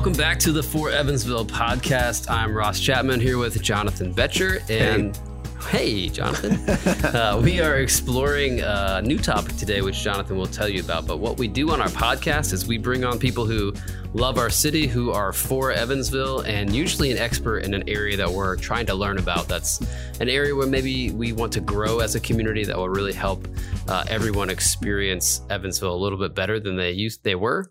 Welcome back to the For Evansville podcast. I'm Ross Chapman here with Jonathan Betcher. And hey, hey Jonathan. uh, we are exploring a new topic today, which Jonathan will tell you about. But what we do on our podcast is we bring on people who love our city, who are for Evansville, and usually an expert in an area that we're trying to learn about. That's an area where maybe we want to grow as a community that will really help uh, everyone experience Evansville a little bit better than they used they were.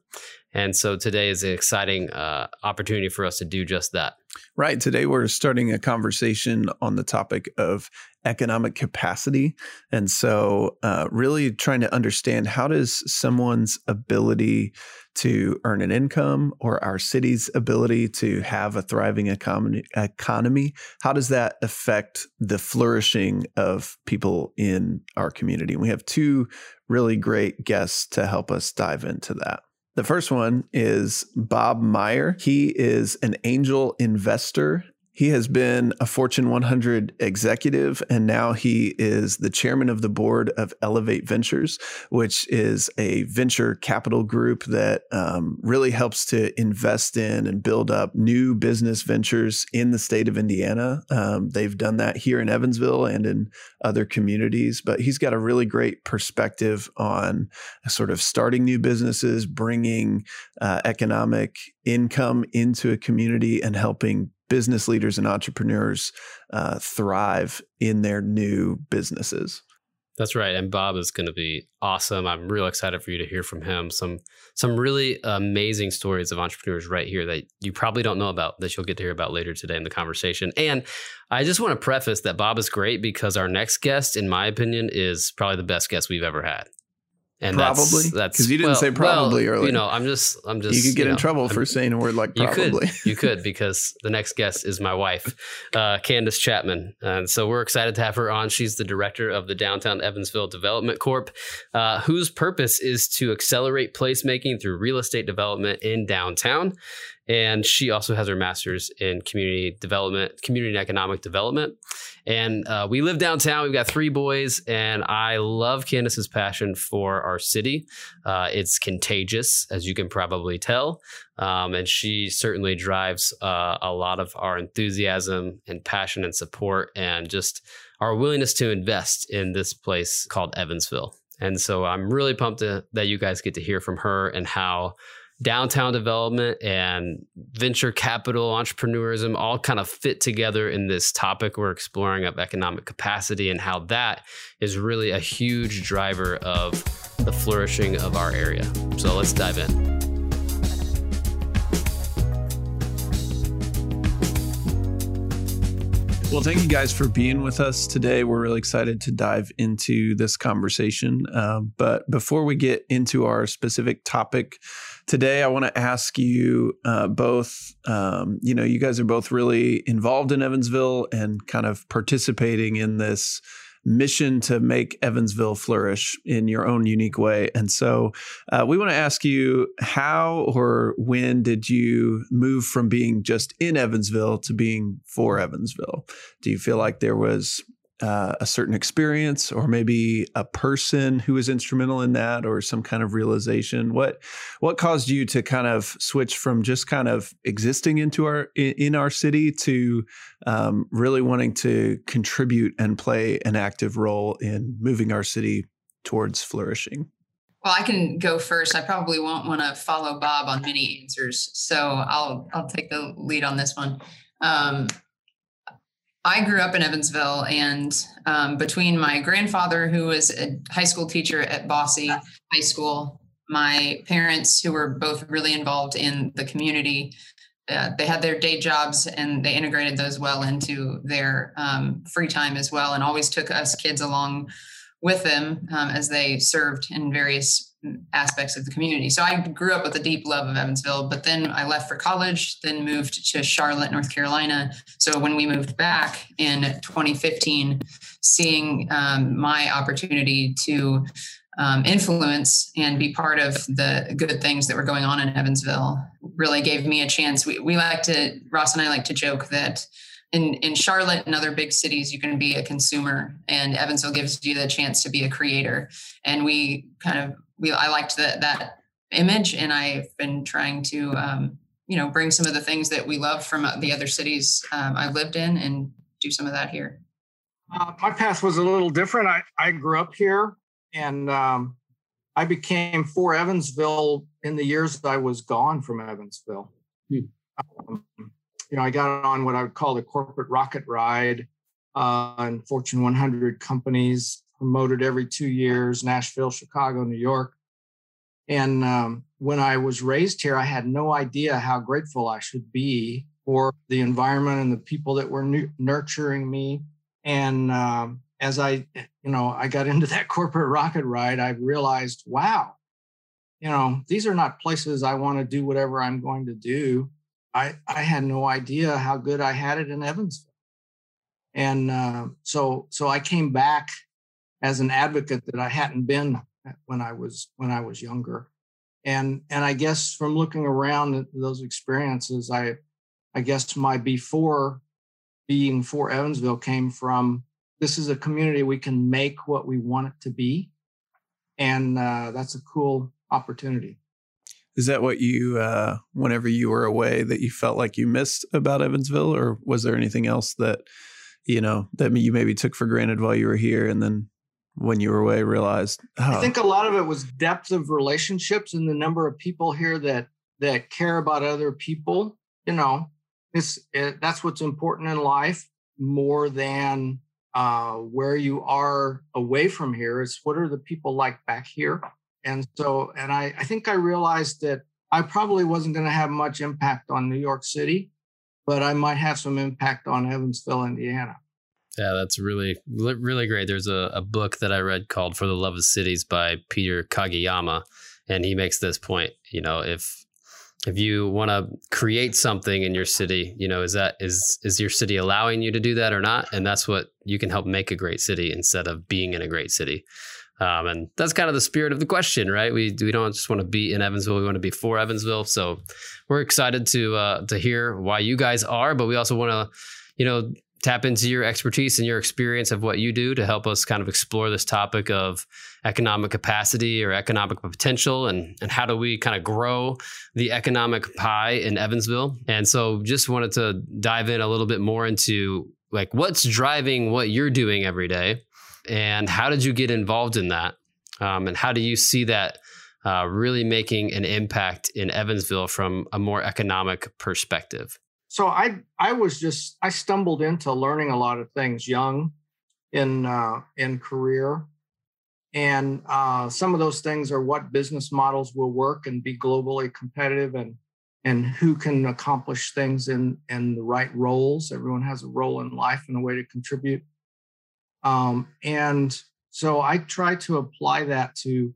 And so today is an exciting uh, opportunity for us to do just that. Right. Today we're starting a conversation on the topic of economic capacity. And so, uh, really trying to understand how does someone's ability to earn an income or our city's ability to have a thriving economy, economy how does that affect the flourishing of people in our community? And we have two really great guests to help us dive into that. The first one is Bob Meyer. He is an angel investor he has been a Fortune 100 executive, and now he is the chairman of the board of Elevate Ventures, which is a venture capital group that um, really helps to invest in and build up new business ventures in the state of Indiana. Um, they've done that here in Evansville and in other communities, but he's got a really great perspective on sort of starting new businesses, bringing uh, economic income into a community, and helping business leaders and entrepreneurs uh, thrive in their new businesses. That's right, and Bob is going to be awesome. I'm real excited for you to hear from him. Some some really amazing stories of entrepreneurs right here that you probably don't know about that you'll get to hear about later today in the conversation. And I just want to preface that Bob is great because our next guest, in my opinion, is probably the best guest we've ever had. And probably that's because you didn't well, say probably well, earlier. You know, I'm just, I'm just. You could get you in know, trouble for saying a word like probably. You could, you could, because the next guest is my wife, uh, Candace Chapman, and so we're excited to have her on. She's the director of the Downtown Evansville Development Corp, uh, whose purpose is to accelerate placemaking through real estate development in downtown. And she also has her master's in community development, community and economic development. And uh, we live downtown. We've got three boys, and I love Candace's passion for our city. Uh, it's contagious, as you can probably tell. Um, and she certainly drives uh, a lot of our enthusiasm and passion and support, and just our willingness to invest in this place called Evansville. And so I'm really pumped to, that you guys get to hear from her and how downtown development and venture capital entrepreneurism all kind of fit together in this topic we're exploring of economic capacity and how that is really a huge driver of the flourishing of our area. So let's dive in. Well, thank you guys for being with us today. We're really excited to dive into this conversation. Uh, but before we get into our specific topic today, I want to ask you uh, both. Um, you know, you guys are both really involved in Evansville and kind of participating in this mission to make Evansville flourish in your own unique way. And so uh, we want to ask you how or when did you move from being just in Evansville to being for Evansville? Do you feel like there was uh, a certain experience or maybe a person who was instrumental in that or some kind of realization what what caused you to kind of switch from just kind of existing into our in our city to um, really wanting to contribute and play an active role in moving our city towards flourishing well, I can go first. I probably won't want to follow Bob on many answers, so I'll I'll take the lead on this one. Um, I grew up in Evansville, and um, between my grandfather, who was a high school teacher at Bosse High School, my parents, who were both really involved in the community, uh, they had their day jobs and they integrated those well into their um, free time as well, and always took us kids along with them um, as they served in various aspects of the community. So I grew up with a deep love of Evansville, but then I left for college, then moved to Charlotte, North Carolina. So when we moved back in 2015, seeing um, my opportunity to um, influence and be part of the good things that were going on in Evansville really gave me a chance. We, we like to, Ross and I like to joke that in, in Charlotte and other big cities, you can be a consumer, and Evansville gives you the chance to be a creator. And we kind of we I liked that that image, and I've been trying to um, you know, bring some of the things that we love from uh, the other cities um, I've lived in and do some of that here. Uh, my path was a little different. I, I grew up here and um, I became for Evansville in the years that I was gone from Evansville. Hmm. Um, you know, I got on what I would call the corporate rocket ride uh, and Fortune 100 companies promoted every two years Nashville, Chicago, New York. And um, when I was raised here, I had no idea how grateful I should be for the environment and the people that were nu- nurturing me. And um, as I, you know, I got into that corporate rocket ride, I realized, wow, you know, these are not places I want to do whatever I'm going to do. I, I had no idea how good I had it in Evansville. And uh, so, so I came back as an advocate that I hadn't been when I was when I was younger. And and I guess from looking around those experiences, I I guess my before being for Evansville came from this is a community we can make what we want it to be, and uh, that's a cool opportunity. Is that what you, uh, whenever you were away, that you felt like you missed about Evansville, or was there anything else that you know that you maybe took for granted while you were here, and then when you were away realized? Oh. I think a lot of it was depth of relationships and the number of people here that that care about other people. You know, it's it, that's what's important in life more than uh, where you are away from here. Is what are the people like back here? And so, and I, I think I realized that I probably wasn't going to have much impact on New York City, but I might have some impact on Evansville, Indiana. Yeah, that's really, really great. There's a, a book that I read called For the Love of Cities by Peter Kageyama. And he makes this point, you know, if if you want to create something in your city, you know, is that is is your city allowing you to do that or not? And that's what you can help make a great city instead of being in a great city. Um, and that's kind of the spirit of the question, right? We we don't just want to be in Evansville; we want to be for Evansville. So we're excited to uh, to hear why you guys are, but we also want to, you know, tap into your expertise and your experience of what you do to help us kind of explore this topic of economic capacity or economic potential and, and how do we kind of grow the economic pie in Evansville. And so just wanted to dive in a little bit more into like what's driving what you're doing every day and how did you get involved in that? Um, and how do you see that uh, really making an impact in Evansville from a more economic perspective? So I I was just I stumbled into learning a lot of things young in uh, in career, and uh, some of those things are what business models will work and be globally competitive, and and who can accomplish things in in the right roles. Everyone has a role in life and a way to contribute, um, and so I try to apply that to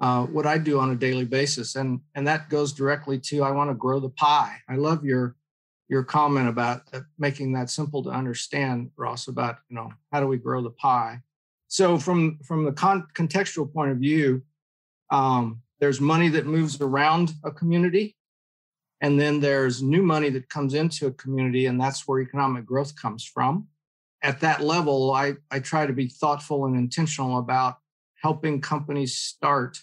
uh, what I do on a daily basis, and and that goes directly to I want to grow the pie. I love your your comment about making that simple to understand, Ross, about you know how do we grow the pie. So from from the con- contextual point of view, um, there's money that moves around a community, and then there's new money that comes into a community, and that's where economic growth comes from. At that level, I I try to be thoughtful and intentional about helping companies start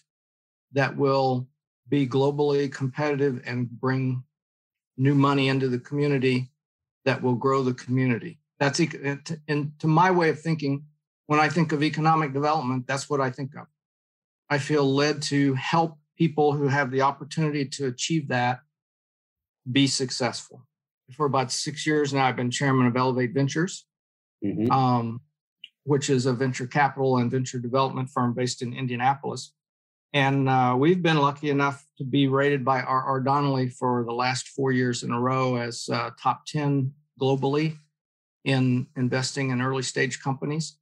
that will be globally competitive and bring new money into the community that will grow the community. That's and to my way of thinking, when I think of economic development, that's what I think of. I feel led to help people who have the opportunity to achieve that be successful. For about six years now, I've been chairman of Elevate Ventures, mm-hmm. um, which is a venture capital and venture development firm based in Indianapolis. And uh, we've been lucky enough to be rated by R.R. Donnelly for the last four years in a row as uh, top 10 globally in investing in early stage companies.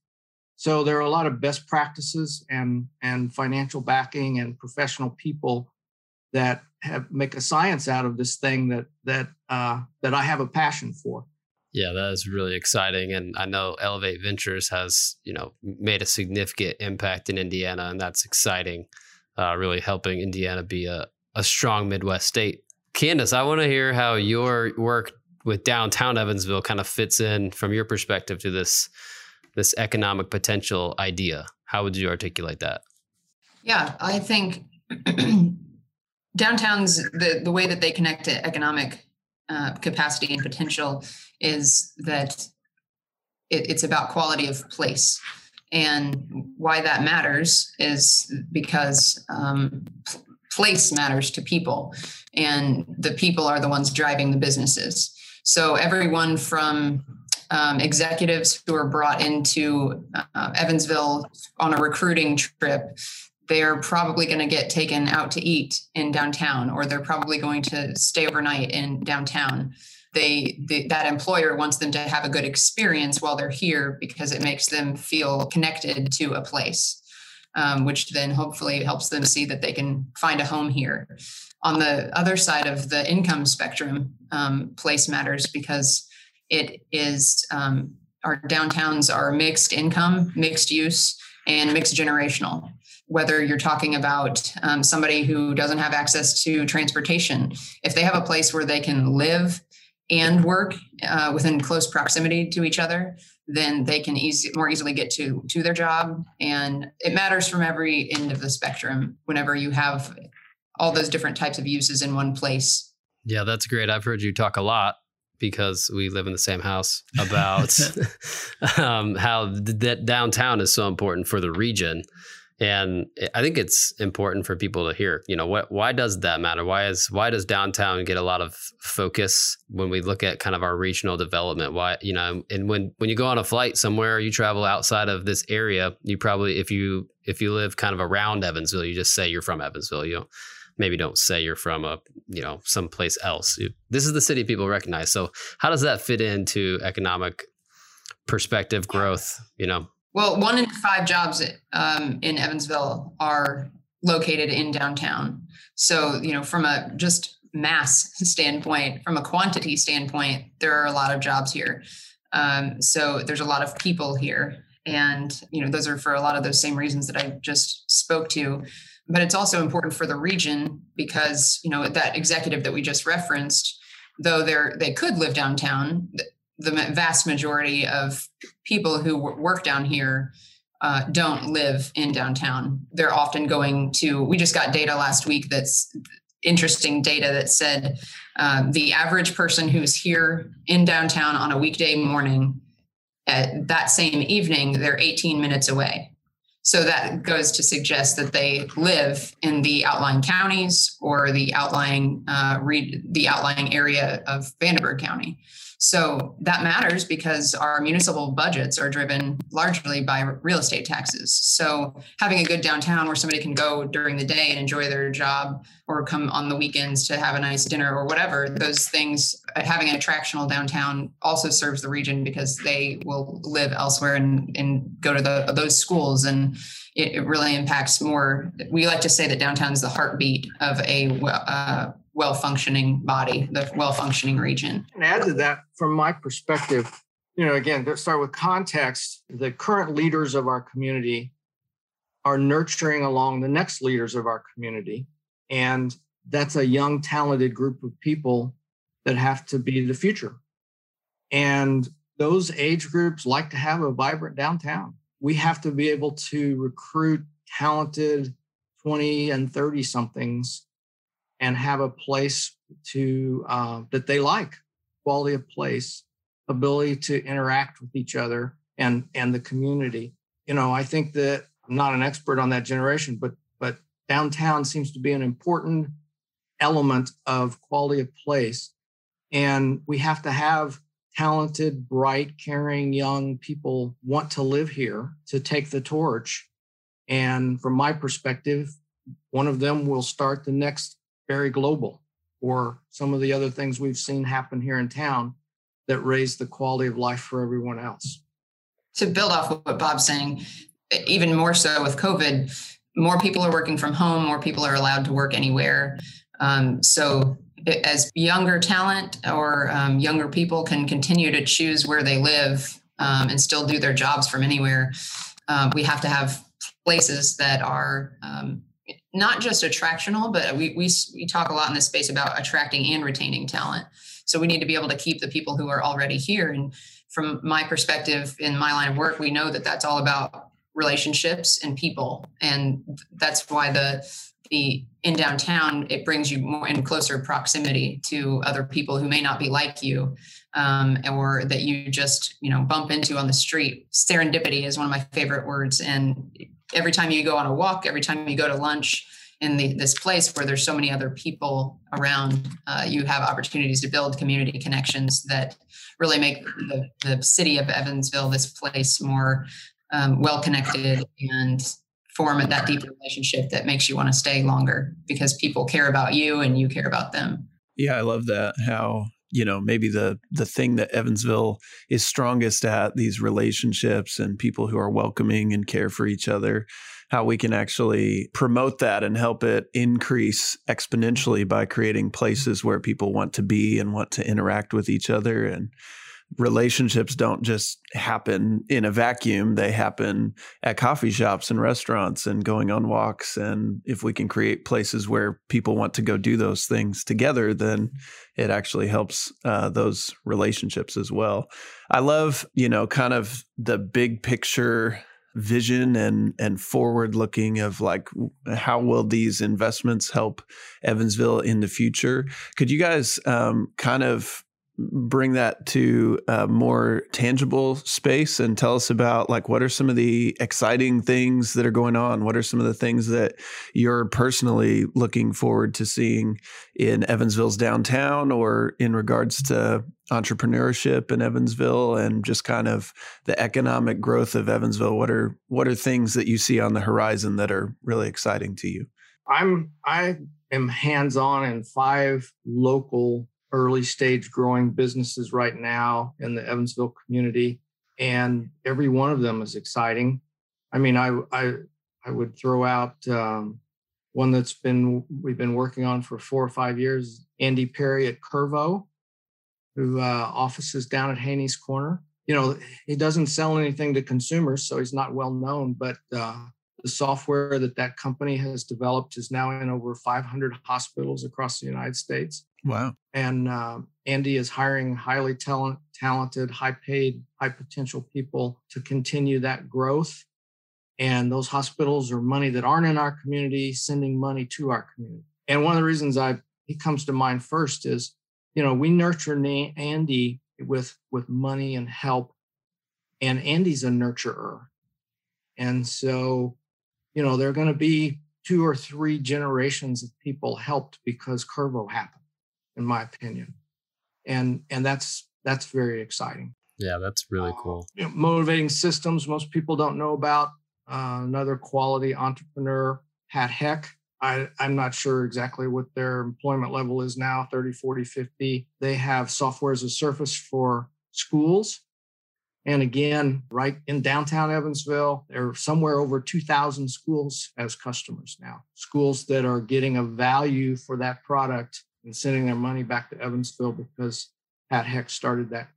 So there are a lot of best practices and, and financial backing and professional people that have make a science out of this thing that that uh, that I have a passion for. Yeah, that is really exciting, and I know Elevate Ventures has you know made a significant impact in Indiana, and that's exciting uh, really helping Indiana be a, a strong Midwest state. Candace, I want to hear how your work with downtown Evansville kind of fits in from your perspective to this this economic potential idea. How would you articulate that? Yeah, I think downtowns the the way that they connect to economic uh, capacity and potential is that it, it's about quality of place and why that matters is because um, place matters to people. And the people are the ones driving the businesses. So everyone from um, executives who are brought into uh, evansville on a recruiting trip they're probably going to get taken out to eat in downtown or they're probably going to stay overnight in downtown they, they, that employer wants them to have a good experience while they're here because it makes them feel connected to a place um, which then hopefully helps them see that they can find a home here. On the other side of the income spectrum um, place matters because it is um, our downtowns are mixed income mixed use and mixed generational. Whether you're talking about um, somebody who doesn't have access to transportation, if they have a place where they can live and work uh, within close proximity to each other, then they can easy, more easily get to to their job. And it matters from every end of the spectrum. Whenever you have all those different types of uses in one place. Yeah, that's great. I've heard you talk a lot because we live in the same house about um, how that downtown is so important for the region and I think it's important for people to hear, you know, what why does that matter? Why is why does downtown get a lot of focus when we look at kind of our regional development? Why, you know, and when when you go on a flight somewhere, you travel outside of this area, you probably if you if you live kind of around Evansville, you just say you're from Evansville. You know, maybe don't say you're from a you know someplace else. This is the city people recognize. So how does that fit into economic perspective growth? You know, well, one in five jobs um, in Evansville are located in downtown. So, you know, from a just mass standpoint, from a quantity standpoint, there are a lot of jobs here. Um, so there's a lot of people here. And, you know, those are for a lot of those same reasons that I just spoke to. But it's also important for the region because, you know, that executive that we just referenced, though they're they could live downtown, the vast majority of people who work down here uh, don't live in downtown. They're often going to, we just got data last week that's interesting data that said um, the average person who's here in downtown on a weekday morning, at that same evening, they're 18 minutes away. So that goes to suggest that they live in the outlying counties or the outlying uh, re- the outlying area of Vanderburgh County. So that matters because our municipal budgets are driven largely by real estate taxes. So having a good downtown where somebody can go during the day and enjoy their job or come on the weekends to have a nice dinner or whatever, those things, having an attractional downtown also serves the region because they will live elsewhere and, and go to the, those schools. And it, it really impacts more. We like to say that downtown is the heartbeat of a uh, well functioning body, the well functioning region. And add to that, from my perspective, you know, again, start with context, the current leaders of our community are nurturing along the next leaders of our community. And that's a young, talented group of people that have to be the future. And those age groups like to have a vibrant downtown. We have to be able to recruit talented 20 and 30 somethings and have a place to uh, that they like. Quality of place ability to interact with each other and and the community. You know i think that i'm not an expert on that generation but but downtown seems to be an important element of quality of place. And we have to have talented bright caring young people want to live here to take the torch. And from my perspective one of them will start the next Berry Global or some of the other things we've seen happen here in town that raise the quality of life for everyone else. To build off of what Bob's saying, even more so with COVID, more people are working from home, more people are allowed to work anywhere. Um, so, as younger talent or um, younger people can continue to choose where they live um, and still do their jobs from anywhere, um, we have to have places that are um, not just attractional, but we, we, we talk a lot in this space about attracting and retaining talent. So we need to be able to keep the people who are already here. And from my perspective in my line of work, we know that that's all about relationships and people. And that's why the, the in downtown, it brings you more in closer proximity to other people who may not be like you, um, or that you just you know bump into on the street. Serendipity is one of my favorite words, and every time you go on a walk, every time you go to lunch in the, this place where there's so many other people around, uh, you have opportunities to build community connections that really make the, the city of Evansville, this place, more um, well connected and form that deep relationship that makes you want to stay longer because people care about you and you care about them. Yeah, I love that. How you know maybe the the thing that Evansville is strongest at these relationships and people who are welcoming and care for each other how we can actually promote that and help it increase exponentially by creating places where people want to be and want to interact with each other and relationships don't just happen in a vacuum. They happen at coffee shops and restaurants and going on walks. And if we can create places where people want to go do those things together then it actually helps uh, those relationships as well. I love you know kind of the big picture vision and and forward looking of like how will these investments help Evansville in the future? Could you guys um, kind of bring that to a more tangible space and tell us about like what are some of the exciting things that are going on? What are some of the things that you're personally looking forward to seeing in evansville's downtown or in regards to entrepreneurship in evansville and just kind of the economic growth of evansville? What are what are things that you see on the horizon that are really exciting to you? I'm i am hands on in five local early stage growing businesses right now in the Evansville community, and every one of them is exciting. I mean, I I I would throw out um, one that's been we've been working on for four or five years. Andy Perry at Curvo, who uh, offices down at Haynie's Corner. You know, he doesn't sell anything to consumers, so he's not well known. But uh, the software that that company has developed is now in over 500 hospitals across the United States. Wow. And uh, Andy is hiring highly talent, talented, high paid, high potential people to continue that growth. And those hospitals are money that aren't in our community, sending money to our community. And one of the reasons I he comes to mind first is, you know, we nurture Andy with with money and help, and Andy's a nurturer, and so, you know, there are going to be two or three generations of people helped because Curvo happened in my opinion. And and that's that's very exciting. Yeah, that's really uh, cool. Uh, you know, motivating systems, most people don't know about. Uh, another quality entrepreneur, Pat Heck. I, I'm not sure exactly what their employment level is now 30, 40, 50. They have software as a service for schools. And again, right in downtown Evansville, there are somewhere over 2,000 schools as customers now. Schools that are getting a value for that product and sending their money back to Evansville because Pat Heck started that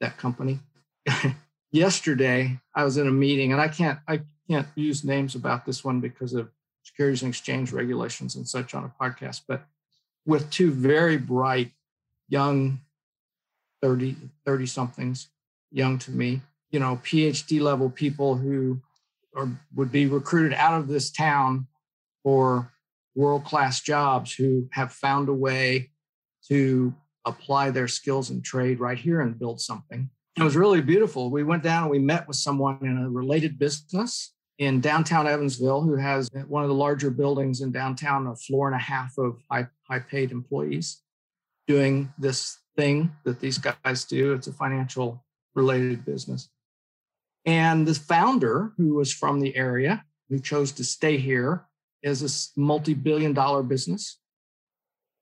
that company. Yesterday, I was in a meeting, and I can't I can't use names about this one because of securities and exchange regulations and such on a podcast, but with two very bright young 30 30 somethings young to me you know phd level people who are would be recruited out of this town for world class jobs who have found a way to apply their skills and trade right here and build something. It was really beautiful. We went down and we met with someone in a related business in downtown Evansville who has one of the larger buildings in downtown, a floor and a half of high, high paid employees doing this thing that these guys do. It's a financial related business. And the founder, who was from the area, who chose to stay here, is a multi-billion dollar business.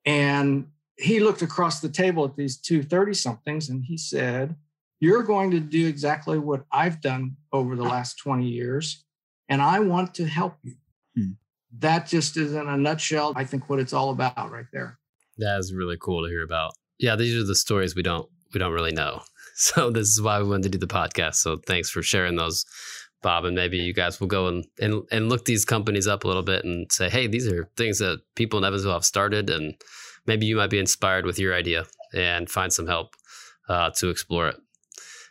And he looked across the table at these two 30 somethings and he said, You're going to do exactly what I've done over the last 20 years, and I want to help you. Hmm. That just is in a nutshell, I think, what it's all about right there. That is really cool to hear about. Yeah, these are the stories we don't we don't really know. So this is why we wanted to do the podcast. So thanks for sharing those Bob, and maybe you guys will go and, and, and look these companies up a little bit and say, hey, these are things that people in Evansville have started, and maybe you might be inspired with your idea and find some help uh, to explore it.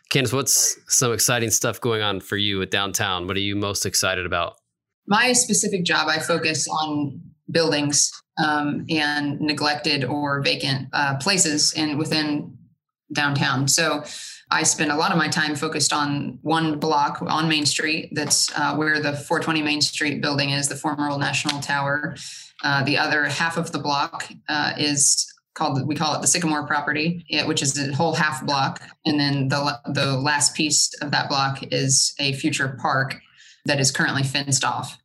Candace, what's some exciting stuff going on for you at downtown? What are you most excited about? My specific job, I focus on buildings um, and neglected or vacant uh, places in within downtown. So I spend a lot of my time focused on one block on Main Street. That's uh, where the 420 Main Street building is, the former Old National Tower. Uh, the other half of the block uh, is called we call it the Sycamore property, which is a whole half block, and then the the last piece of that block is a future park that is currently fenced off.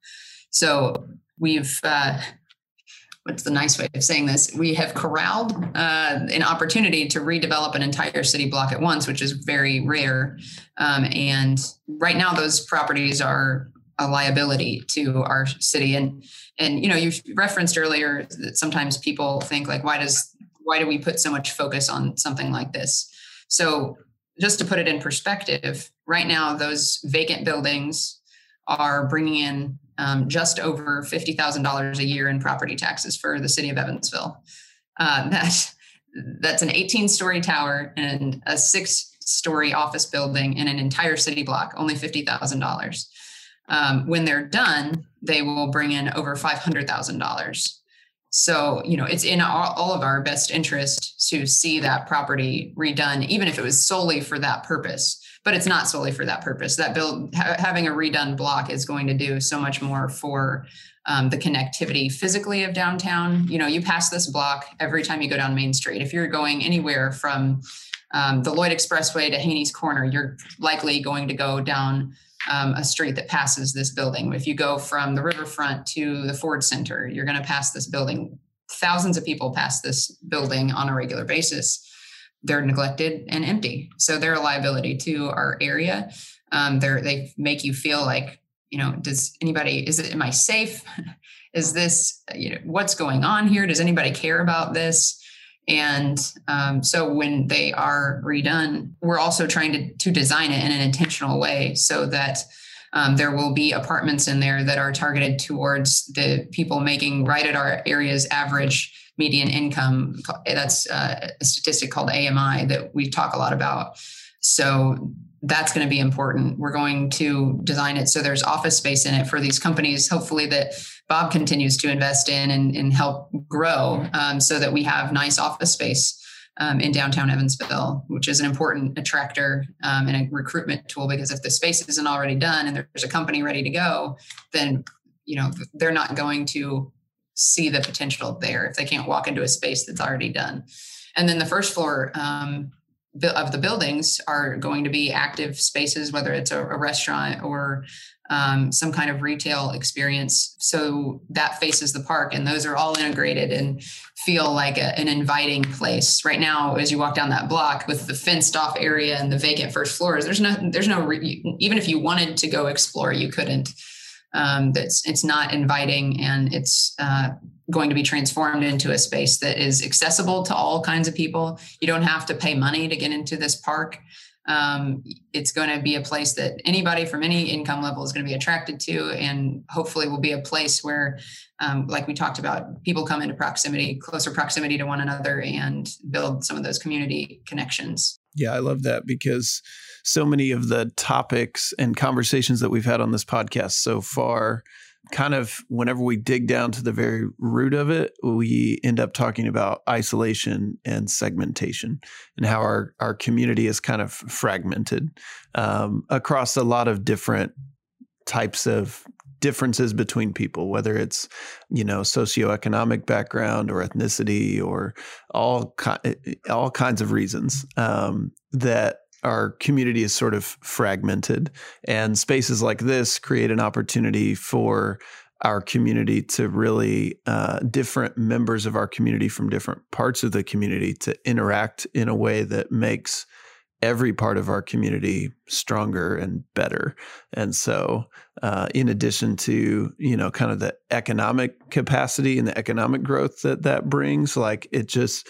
So we've uh, what's the nice way of saying this? We have corralled uh, an opportunity to redevelop an entire city block at once, which is very rare. Um, and right now, those properties are a liability to our city. And and you know, you referenced earlier that sometimes people think like, why does why do we put so much focus on something like this? So just to put it in perspective, right now those vacant buildings are bringing in um, just over $50,000 a year in property taxes for the city of Evansville. Uh, that, that's an 18 story tower and a six story office building in an entire city block, only $50,000. Um, when they're done, they will bring in over $500,000. So, you know, it's in all, all of our best interest to see that property redone, even if it was solely for that purpose but it's not solely for that purpose. That build ha- having a redone block is going to do so much more for um, the connectivity physically of downtown. You know, you pass this block every time you go down Main Street. If you're going anywhere from um, the Lloyd Expressway to Haynie's Corner, you're likely going to go down um, a street that passes this building. If you go from the riverfront to the Ford Center, you're going to pass this building. Thousands of people pass this building on a regular basis they're neglected and empty. So they're a liability to our area. Um, they make you feel like, you know, does anybody, is it, am I safe? is this, you know, what's going on here? Does anybody care about this? And um, so when they are redone, we're also trying to, to design it in an intentional way so that um, there will be apartments in there that are targeted towards the people making right at our area's average median income. That's uh, a statistic called AMI that we talk a lot about. So that's going to be important. We're going to design it so there's office space in it for these companies, hopefully, that Bob continues to invest in and, and help grow um, so that we have nice office space. Um, in downtown Evansville, which is an important attractor um, and a recruitment tool. Because if the space isn't already done and there's a company ready to go, then you know they're not going to see the potential there if they can't walk into a space that's already done. And then the first floor um, of the buildings are going to be active spaces, whether it's a, a restaurant or um, some kind of retail experience. So that faces the park, and those are all integrated and feel like a, an inviting place. Right now, as you walk down that block with the fenced off area and the vacant first floors, there's no, there's no, re- even if you wanted to go explore, you couldn't um, that's it's not inviting and it's uh, going to be transformed into a space that is accessible to all kinds of people. You don't have to pay money to get into this park. Um, it's going to be a place that anybody from any income level is going to be attracted to, and hopefully will be a place where, um, like we talked about, people come into proximity, closer proximity to one another, and build some of those community connections. Yeah, I love that because so many of the topics and conversations that we've had on this podcast so far. Kind of whenever we dig down to the very root of it, we end up talking about isolation and segmentation and how our, our community is kind of fragmented um, across a lot of different types of differences between people, whether it's, you know, socioeconomic background or ethnicity or all, all kinds of reasons um, that our community is sort of fragmented and spaces like this create an opportunity for our community to really uh, different members of our community from different parts of the community to interact in a way that makes every part of our community stronger and better. And so uh, in addition to you know kind of the economic capacity and the economic growth that that brings like it just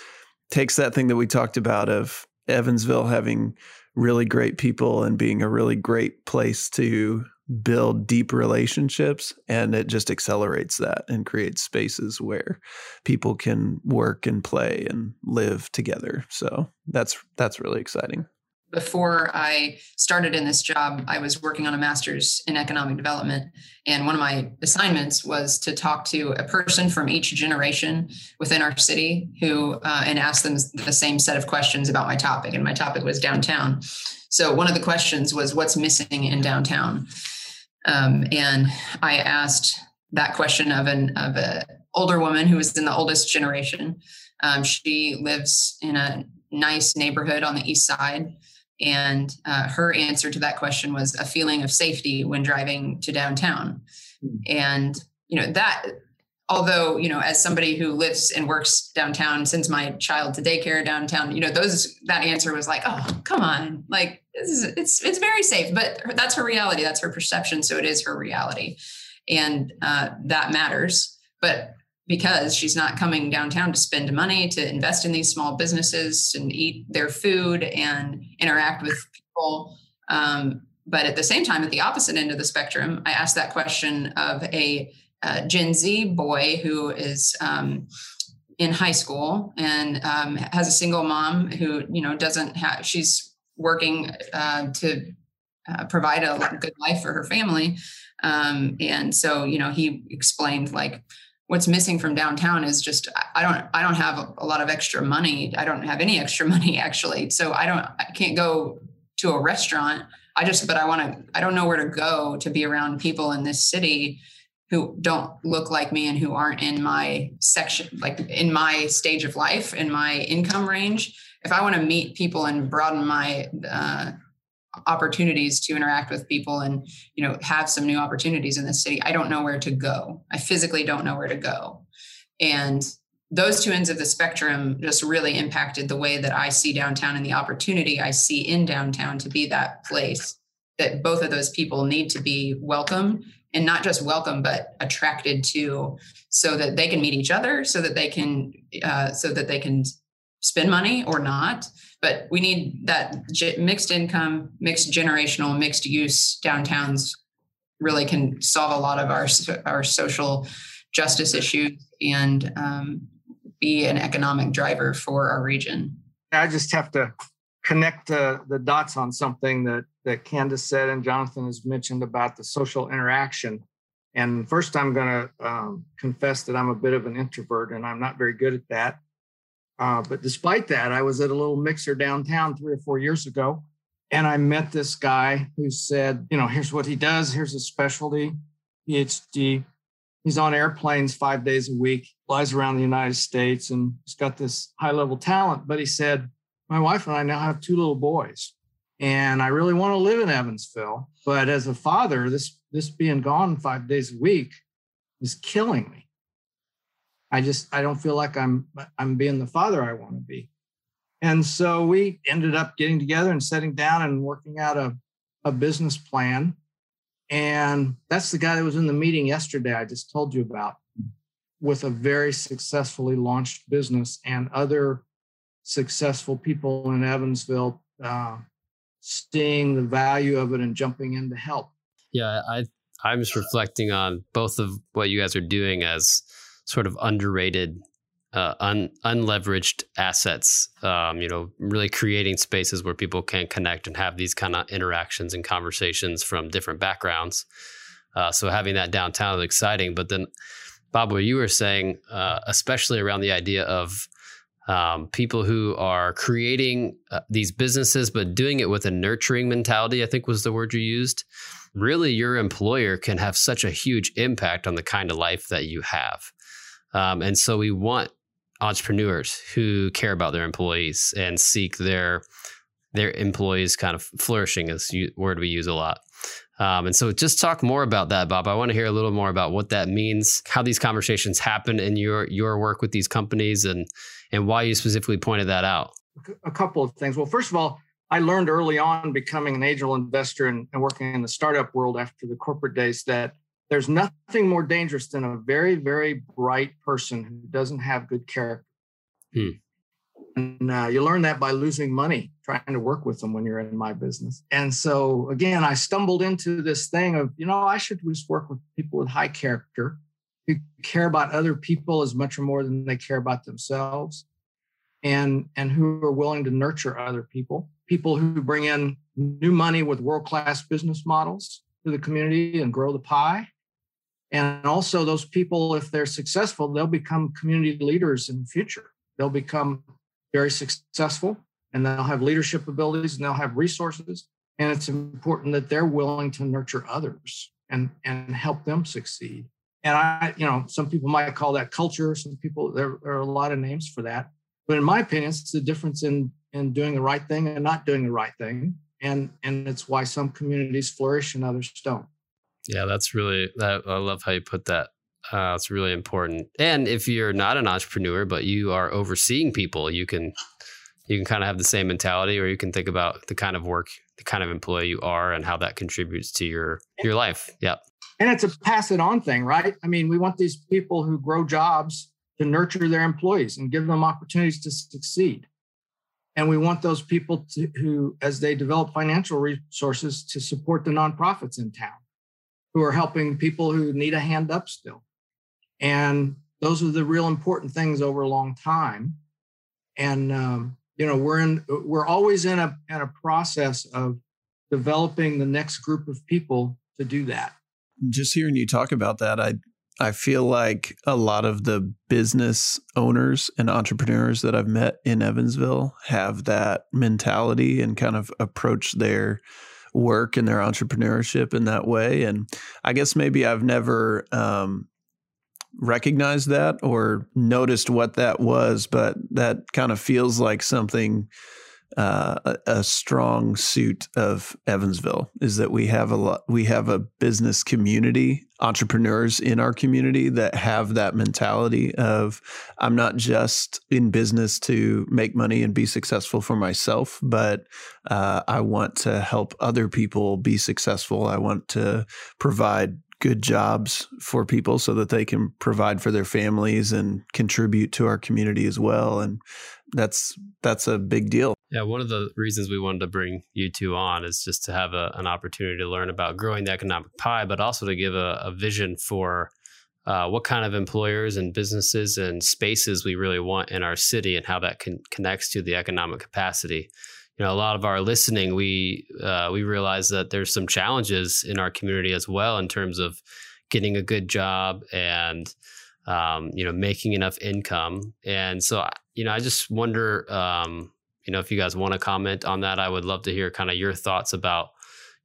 takes that thing that we talked about of evansville having really great people and being a really great place to build deep relationships. And it just accelerates that and creates spaces where people can work and play and live together. So that's that's really exciting before I started in this job, I was working on a master's in economic development. And one of my assignments was to talk to a person from each generation within our city who, uh, and ask them the same set of questions about my topic. And my topic was downtown. So one of the questions was, What's missing in downtown? Um, and I asked that question of an of a older woman who was in the oldest generation. Um, she lives in a nice neighborhood on the east side. And uh, her answer to that question was a feeling of safety when driving to downtown. Mm. And, you know, that, although, you know, as somebody who lives and works downtown, since my child to daycare downtown, you know, those, that answer was like, oh, come on. Like, this is, it's, it's very safe, but that's her reality. That's her perception. So it is her reality. And uh, that matters. But because she's not coming downtown to spend money to invest in these small businesses and eat their food and interact with people. Um, but at the same time, at the opposite end of the spectrum, I asked that question of a, a Gen Z boy who is um, in high school and um, has a single mom who you know doesn't have. She's working uh, to uh, provide a good life for her family, um, and so you know he explained like what's missing from downtown is just i don't i don't have a lot of extra money. I don't have any extra money actually. So i don't i can't go to a restaurant. I just but i want to i don't know where to go to be around people in this city who don't look like me and who aren't in my section like in my stage of life in my income range. If i want to meet people and broaden my uh, opportunities to interact with people and you know have some new opportunities in the city i don't know where to go. I physically don't know where to go. And those two ends of the spectrum just really impacted the way that i see downtown and the opportunity i see in downtown to be that place that both of those people need to be welcome and not just welcome but attracted to so that they can meet each other so that they can uh, so that they can spend money or not but we need that mixed income mixed generational mixed use downtowns really can solve a lot of our our social justice issues and um, be an economic driver for our region. I just have to connect uh, the dots on something that that candace said and jonathan has mentioned about the social interaction. And first i'm going to um, confess that i'm a bit of an introvert and i'm not very good at that uh, but despite that, I was at a little mixer downtown three or four years ago, and I met this guy who said, you know, here's what he does, here's his specialty, PhD. He's on airplanes five days a week, flies around the United States, and he's got this high level talent. But he said, my wife and I now have two little boys, and I really want to live in Evansville. But as a father, this this being gone five days a week is killing me. I just I don't feel like I'm I'm being the father I want to be. And so we ended up getting together and sitting down and working out a, a business plan. And that's the guy that was in the meeting yesterday I just told you about with a very successfully launched business and other successful people in Evansville uh, seeing the value of it and jumping in to help. Yeah, I I'm just reflecting on both of what you guys are doing as sort of underrated, uh, un, unleveraged assets. Um, you know, really creating spaces where people can connect and have these kind of interactions and conversations from different backgrounds. Uh, so having that downtown is exciting. But then, Bob, what you were saying, uh, especially around the idea of um, people who are creating uh, these businesses, but doing it with a nurturing mentality, I think was the word you used. Really, your employer can have such a huge impact on the kind of life that you have. Um, and so we want entrepreneurs who care about their employees and seek their their employees kind of flourishing is a word we use a lot. Um, and so just talk more about that, Bob. I want to hear a little more about what that means, how these conversations happen in your your work with these companies and and why you specifically pointed that out. A couple of things. Well, first of all, I learned early on becoming an angel investor and, and working in the startup world after the corporate days that there's nothing more dangerous than a very, very bright person who doesn't have good character. Hmm. And uh, you learn that by losing money trying to work with them when you're in my business. And so, again, I stumbled into this thing of, you know, I should just work with people with high character who care about other people as much or more than they care about themselves. and and who are willing to nurture other people people who bring in new money with world class business models to the community and grow the pie and also those people if they're successful they'll become community leaders in the future. They'll become very successful and they'll have leadership abilities and they'll have resources. And it's important that they're willing to nurture others and and help them succeed. And i you know some people might call that culture. Some people there, there are a lot of names for that. But in my opinion it's the difference in in doing the right thing and not doing the right thing. And and it's why some communities flourish and others don't yeah that's really that i love how you put that uh, it's really important. And if you're not an entrepreneur but you are overseeing people you can you can kind of have the same mentality or you can think about the kind of work the kind of employee you are and how that contributes to your your life. Yep. And it's a pass it on thing right? I mean we want these people who grow jobs to nurture their employees and give them opportunities to succeed. And we want those people to, who as they develop financial resources to support the nonprofits in town who are helping people who need a hand up still. And those are the real important things over a long time. And um, you know we're in we're always in a in a process of developing the next group of people to do that. Just hearing you talk about that i i feel like a lot of the business owners and entrepreneurs that i've met in evansville have that mentality and kind of approach their work and their entrepreneurship in that way and i guess maybe i've never um, recognized that or noticed what that was, but that kind of feels like something uh, a, a, strong suit of Evansville is that we have a lot, we have a business community, entrepreneurs in our community that have that mentality of I'm not just in business to make money and be successful for myself, but uh, I want to help other people be successful. I want to provide good jobs for people so that they can provide for their families and contribute to our community as well and that's that's a big deal. Yeah one of the reasons we wanted to bring you two on is just to have a, an opportunity to learn about growing the economic pie but also to give a, a vision for uh, what kind of employers and businesses and spaces we really want in our city and how that can, connects to the economic capacity you know a lot of our listening we uh, we realize that there's some challenges in our community as well in terms of getting a good job and um, you know making enough income. And so you know i just wonder um, you know if you guys want to comment on that. I would love to hear kind of your thoughts about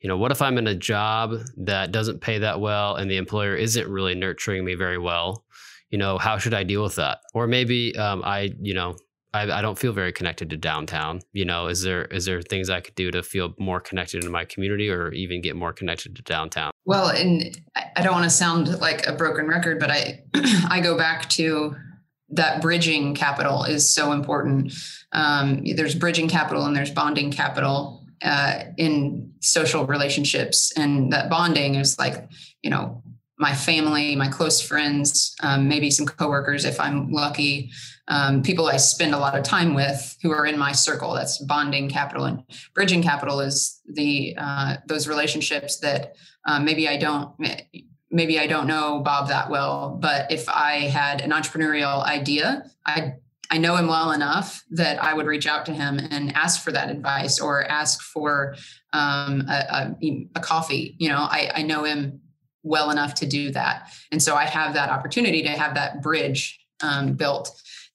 you know what if i'm in a job that doesn't pay that well and the employer isn't really nurturing me very well? You know how should i deal with that? Or maybe um, i you know I, I, don't feel very connected to downtown. You know, is there is there things I could do to feel more connected in my community, or even get more connected to downtown? Well, and I don't want to sound like a broken record, but I I go back to that bridging capital is so important. Um, there's bridging capital and there's bonding capital uh, in social relationships, and that bonding is like you know my family, my close friends, um, maybe some coworkers if I'm lucky, um, people I spend a lot of time with who are in my circle. That's bonding capital and bridging capital is the uh, those relationships that um, maybe I don't maybe I don't know Bob that well, but if I had an entrepreneurial idea, I I know him well enough that I would reach out to him and ask for that advice or ask for um, a, a, a, coffee. You know, I, I know him well enough to do that. And so I have that opportunity to have that bridge um, built.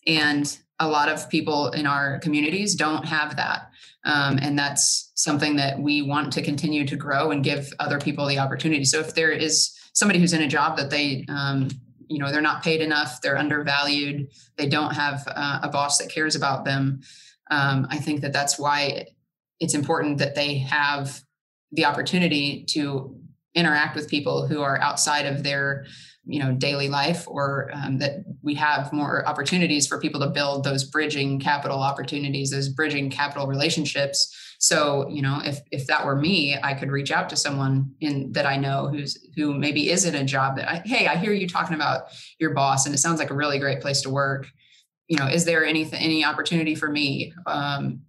And a lot of people in our communities don't have that. Um, and that's something that we want to continue to grow and give other people the opportunity. So if there is somebody who's in a job that they, um, you know, they're not paid enough, they're undervalued, they don't have uh, a boss that cares about them. Um, I think that that's why it's important that they have the opportunity to interact with people who are outside of their you know daily life or um, that we have more opportunities for people to build those bridging capital opportunities those bridging capital relationships. So you know if if that were me i could reach out to someone in that i know who's who maybe is in a job that I, hey i hear you talking about your boss and it sounds like a really great place to work. You know is there anything any opportunity for me? Um,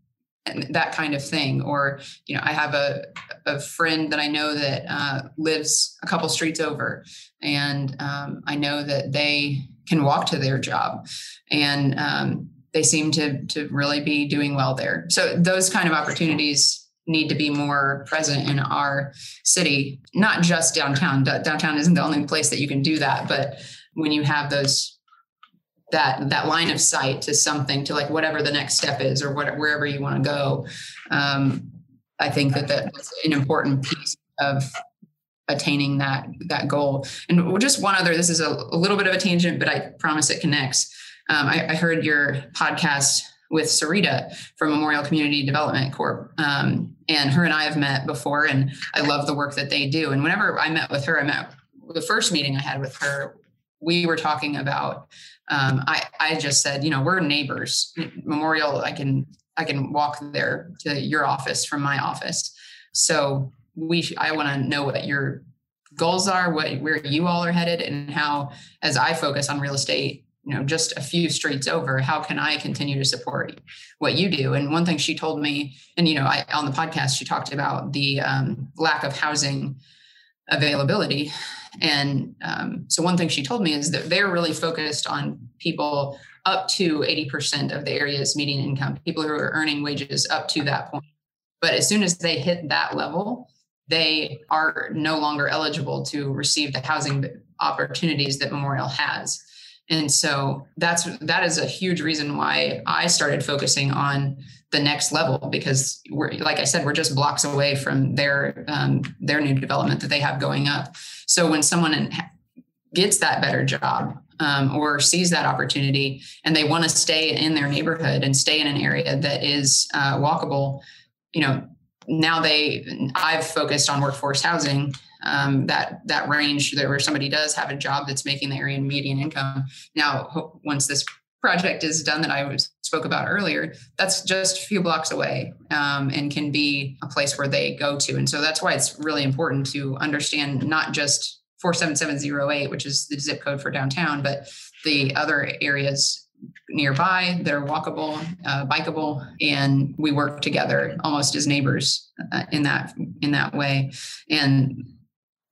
and that kind of thing. Or you know i have a, a friend that i know that uh, lives a couple streets over and um, i know that they can walk to their job and um, they seem to to really be doing well there. So those kind of opportunities need to be more present in our city, not just downtown. Downtown isn't the only place that you can do that, but when you have those that that line of sight to something to like whatever the next step is or what wherever you want to go um, i think that that's an important piece of attaining that that goal and just one other this is a, a little bit of a tangent but i promise it connects um, I, I, heard your podcast with sarita from memorial community development corp um, and her and i have met before and i love the work that they do and whenever i met with her i met the first meeting i had with her we were talking about um, I, I just said, you know, we're neighbors. Memorial, I can I can walk there to your office from my office. So we I want to know what your goals are, what where you all are headed, and how as I focus on real estate, you know, just a few streets over, how can I continue to support what you do? And one thing she told me, and you know, I on the podcast she talked about the um, lack of housing availability and um, so one thing she told me is that they're really focused on people up to 80% of the area's median income, people who are earning wages up to that point. But as soon as they hit that level, they are no longer eligible to receive the housing opportunities that Memorial has. And so that's that is a huge reason why I started focusing on the next level because we're like I said, we're just blocks away from their um, their new development that they have going up. So when someone gets that better job um, or sees that opportunity and they want to stay in their neighborhood and stay in an area that is uh, walkable, you know, now they I've focused on workforce housing um, that that range there where somebody does have a job that's making the area median income. Now, once this project is done that I spoke about earlier, that's just a few blocks away um, and can be a place where they go to. And so that's why it's really important to understand not just 47708, which is the zip code for downtown, but the other areas nearby that are walkable, uh, bikeable, and we work together almost as neighbors uh, in that in that way. And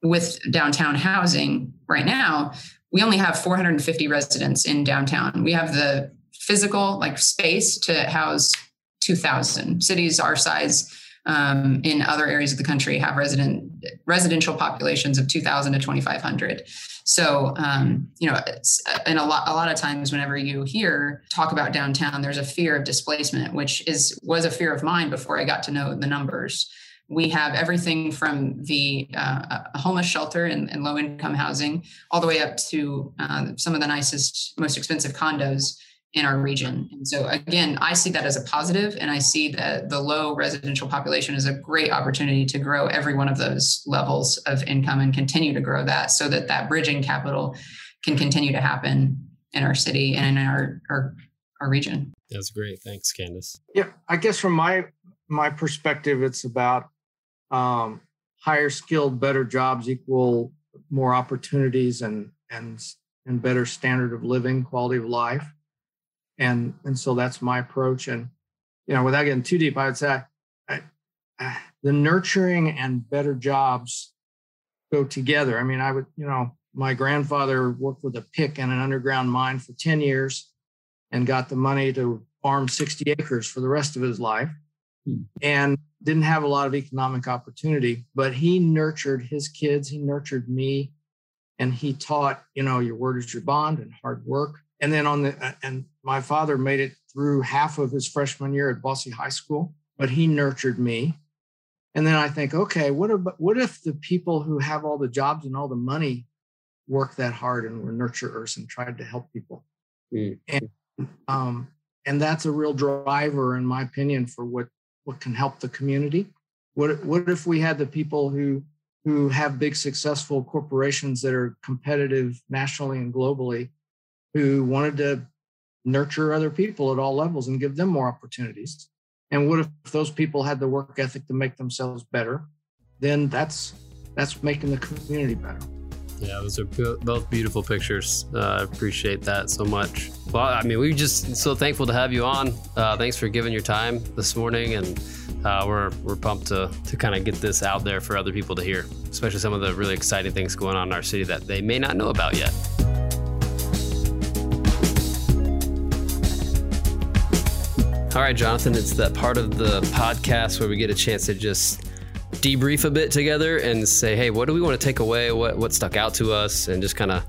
with downtown housing right now, we only have 450 residents in downtown. We have the physical like space to house 2000 cities our size um, in other areas of the country have resident residential populations of 2000 to 2500 so um, you know and a lot a lot of times whenever you hear talk about downtown there's a fear of displacement which is was a fear of mine before i got to know the numbers. We have everything from the uh, homeless shelter and, and, low income housing all the way up to uh, some of the nicest, most expensive condos in our region. And so again, I see that as a positive and I see that the low residential population is a great opportunity to grow every one of those levels of income and continue to grow that so that that bridging capital can continue to happen in our city and in our, our, our region. That's great. Thanks, Candace. Yeah, I guess from my my perspective, it's about um, higher skilled, better jobs equal more opportunities and and and better standard of living, quality of life, and and so that's my approach. And you know, without getting too deep, I would say I, I, the nurturing and better jobs go together. I mean, I would you know, my grandfather worked with a pick in an underground mine for ten years, and got the money to farm sixty acres for the rest of his life, hmm. and didn't have a lot of economic opportunity, but he nurtured his kids, he nurtured me, and he taught, you know, your word is your bond and hard work. And then on the, uh, and my father made it through half of his freshman year at Bosse High School, but he nurtured me. And then I think, okay, what about, what if the people who have all the jobs and all the money work that hard and were nurturers and tried to help people? Mm. And, um, and that's a real driver, in my opinion, for what what can help the community? What what if we had the people who who have big successful corporations that are competitive nationally and globally who wanted to nurture other people at all levels and give them more opportunities? And what if those people had the work ethic to make themselves better? Then that's that's making the community better. Yeah, those are both beautiful pictures. Uh, I appreciate that so much. Well, I mean, we're just so thankful to have you on. Uh, thanks for giving your time this morning, and uh, we're we're pumped to to kind of get this out there for other people to hear, especially some of the really exciting things going on in our city that they may not know about yet. All right, Jonathan, it's that part of the podcast where we get a chance to just debrief a bit together and say, hey, what do we want to take away? What what stuck out to us, and just kind of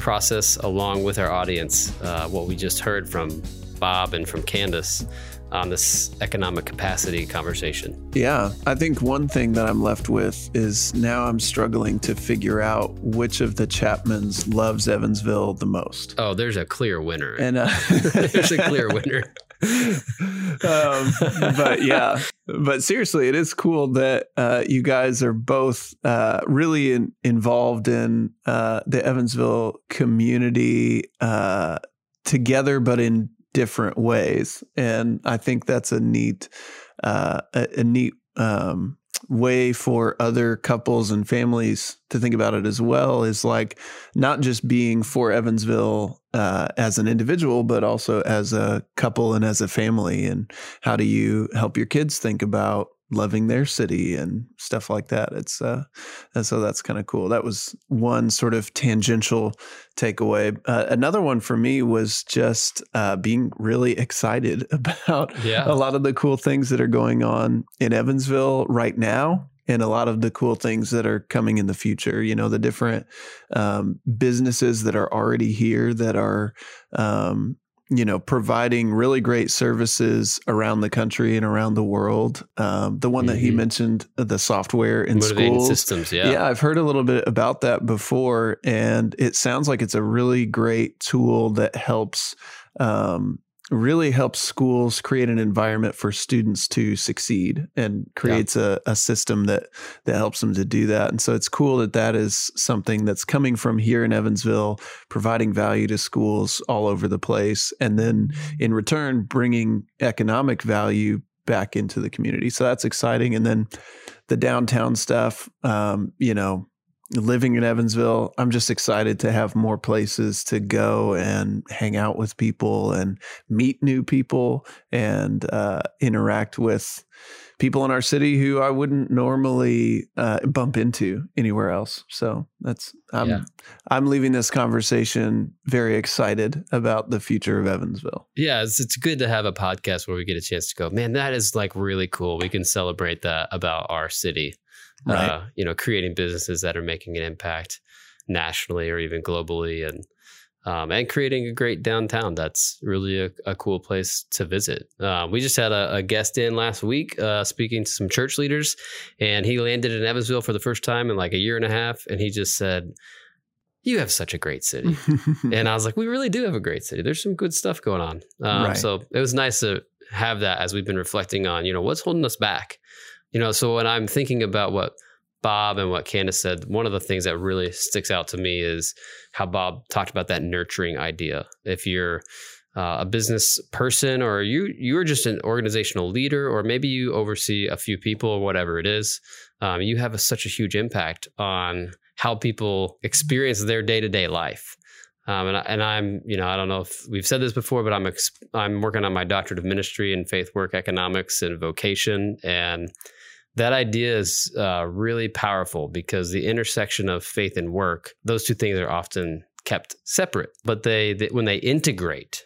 process along with our audience uh, what we just heard from Bob and from Candace on this economic capacity conversation. Yeah, I think one thing that I'm left with is now I'm struggling to figure out which of the Chapmans loves Evansville the most. Oh, there's a clear winner. And uh, there's a clear winner. um, but yeah, but seriously, it is cool that uh, you guys are both uh, really in, involved in uh, the Evansville community uh, together, but in different ways. And I think that's a neat, uh, a, a, neat um, way for other couples and families to think about it as well is like not just being for Evansville uh, as an individual, but also as a couple and as a family. And how do you help your kids think about loving their city and stuff like that. It's uh, and so that's kind of cool. That was one sort of tangential takeaway. Uh, another one for me was just uh, being really excited about yeah. a lot of the cool things that are going on in Evansville right now. And a lot of the cool things that are coming in the future, you know, the different um, businesses that are already here that are um, you know, providing really great services around the country and around the world. Um, the one mm-hmm. that he mm-hmm. mentioned, uh, the software in Motivating schools, systems, yeah, yeah, I've heard a little bit about that before, and it sounds like it's a really great tool that helps um, really helps schools create an environment for students to succeed and creates yeah. a, a system that that helps them to do that. And so it's cool that that is something that's coming from here in evansville providing value to schools all over the place and then in return bringing economic value back into the community. So that's exciting. And then the downtown stuff um, you know living in Evansville, I'm just excited to have more places to go and hang out with people and meet new people and uh, interact with people in our city who I wouldn't normally uh, bump into anywhere else. So that's I'm yeah. I'm leaving this conversation very excited about the future of Evansville. Yeah, it's it's good to have a podcast where we get a chance to go. Man, that is like really cool. We can celebrate that about our city right. uh, you know, creating businesses that are making an impact nationally or even globally, and um, and creating a great downtown. That's really a, a cool place to visit. Uh, we just had a, a, guest in last week uh, speaking to some church leaders, and he landed in Evansville for the first time in like a year and a half, and he just said. You have such a great city. and I was like, we really do have a great city. There's some good stuff going on. Um, right. So it was nice to have that as we've been reflecting on, you know, what's holding us back you know, so when I'm thinking about what Bob and what Candace said, one of the things that really sticks out to me is how Bob talked about that nurturing idea. If you're uh, a business person or you you're just an organizational leader or maybe you oversee a few people or whatever it is um, you have a, such a huge impact on how people experience their day-to-day life um, and, I, and I'm you know I don't know if we've said this before but I'm I'm working on my doctorate of ministry in faith work economics and vocation and that idea is uh, really powerful because the intersection of faith and work, those two things are often kept separate, but they, they when they integrate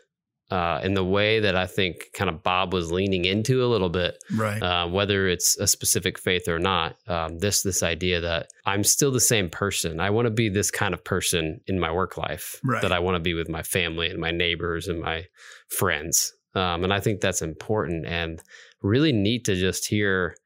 uh, in the way that I think kind of Bob was leaning into a little bit, right? Uh, whether it's a specific faith or not, um, this this idea that I'm still the same person. I want to be this kind of person in my work life right. that I want to be with my family and my neighbors and my friends, um, and I think that's important and really neat to just hear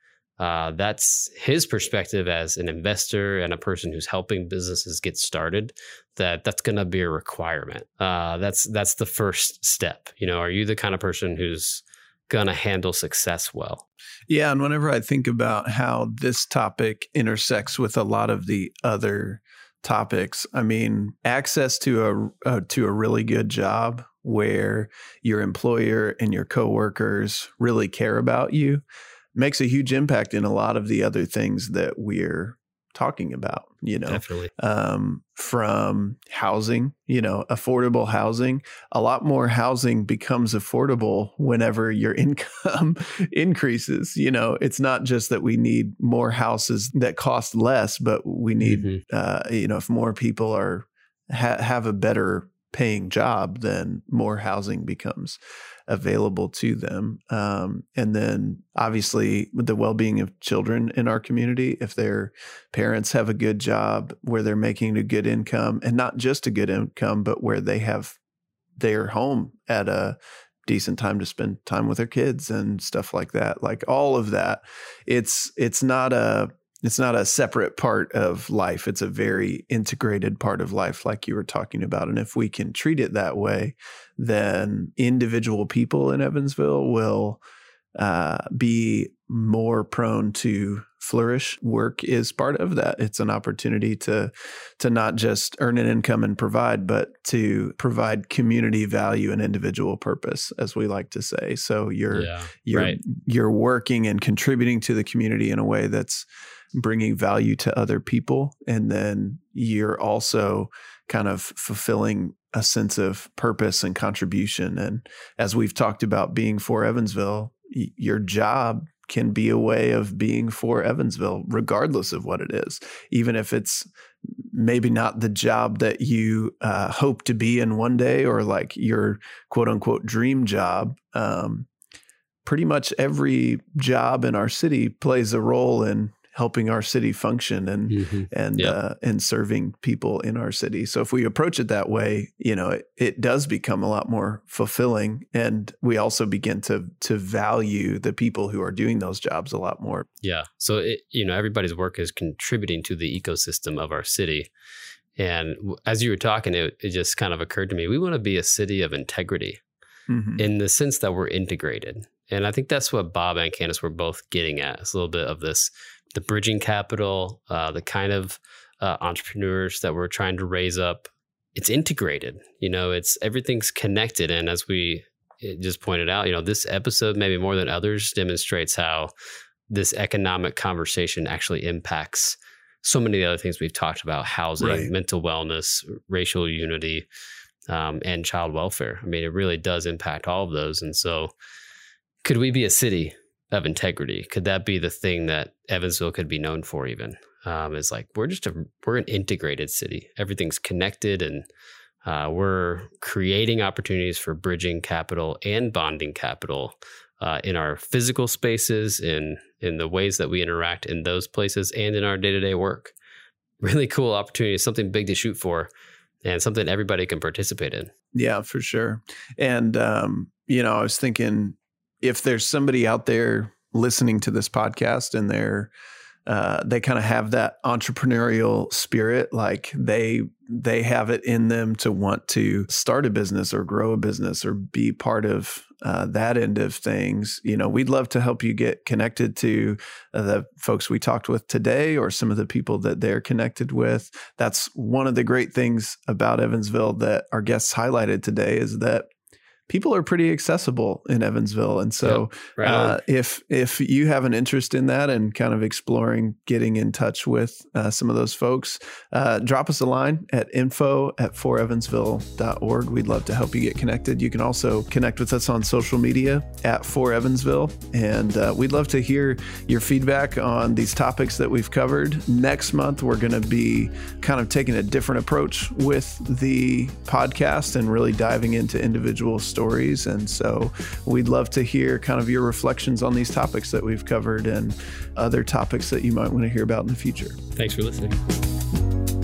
uh, that's his perspective as an investor and a person who's helping businesses get started. That that's going to be a requirement. Uh, that's that's the first step. You know, are you the kind of person who's going to handle success well? Yeah, and whenever I think about how this topic intersects with a lot of the other topics, I mean, access to a uh, to a really good job where your employer and your coworkers really care about you makes a huge impact in a lot of the other things that we're talking about you know? Definitely. Um, from housing you know affordable housing. A lot more housing becomes affordable whenever your income increases you know? It's not just that we need more houses that cost less but we need mm-hmm. uh, you know if more people are ha- have a better paying job then more housing becomes available to them. Um, and then obviously the well-being of children in our community, if their parents have a good job where they're making a good income and not just a good income, but where they have their home at a decent time to spend time with their kids and stuff like that. Like all of that. It's it's not a it's not a separate part of life. It's a very integrated part of life, like you were talking about. And if we can treat it that way, then individual people in Evansville will uh, be more prone to flourish. Work is part of that. It's an opportunity to to not just earn an income and provide, but to provide community value and individual purpose, as we like to say. So you're yeah, you're right. you're working and contributing to the community in a way that's bringing value to other people, and then you're also kind of fulfilling a sense of purpose and contribution. And as we've talked about being for Evansville, your job can be a way of being for Evansville, regardless of what it is, even if it's maybe not the job that you uh, hope to be in one day or like your quote unquote dream job. Um, pretty much every job in our city plays a role in helping our city function and mm-hmm. and yep. uh, and serving people in our city. So if we approach it that way, you know, it, it does become a lot more fulfilling, and we also begin to to value the people who are doing those jobs a lot more. Yeah. So it, you know, everybody's work is contributing to the ecosystem of our city. And as you were talking, it, it just kind of occurred to me we want to be a city of integrity mm-hmm. in the sense that we're integrated. And I think that's what Bob and Candace were both getting at. It's a little bit of this the bridging capital, uh, the kind of uh, entrepreneurs that we're trying to raise up. It's integrated. You know, it's everything's connected. And as we just pointed out, you know, this episode, maybe more than others, demonstrates how this economic conversation actually impacts so many of the other things we've talked about housing, right. mental wellness, racial unity, um, and child welfare. I mean, it really does impact all of those. And so, could we be a city of integrity? Could that be the thing that Evansville could be known for? Even um, is like we're just a we're an integrated city. Everything's connected, and uh, we're creating opportunities for bridging capital and bonding capital uh, in our physical spaces, in in the ways that we interact in those places, and in our day to day work. Really cool opportunity, something big to shoot for, and something everybody can participate in. Yeah, for sure. And um, you know, I was thinking if there's somebody out there listening to this podcast and they're uh, they kind of have that entrepreneurial spirit like they they have it in them to want to start a business or grow a business or be part of uh, that end of things you know we'd love to help you get connected to uh, the folks we talked with today or some of the people that they're connected with. That's one of the great things about evansville that our guests highlighted today is that people are pretty accessible in Evansville. And so yep, right uh, if if you have an interest in that and kind of exploring getting in touch with uh, some of those folks, uh, drop us a line at info at forevansville.org. We'd love to help you get connected. You can also connect with us on social media at For Evansville. And uh, we'd love to hear your feedback on these topics that we've covered. Next month, we're going to be kind of taking a different approach with the podcast and really diving into individual stories stories. And so we'd love to hear kind of your reflections on these topics that we've covered and other topics that you might want to hear about in the future. Thanks for listening.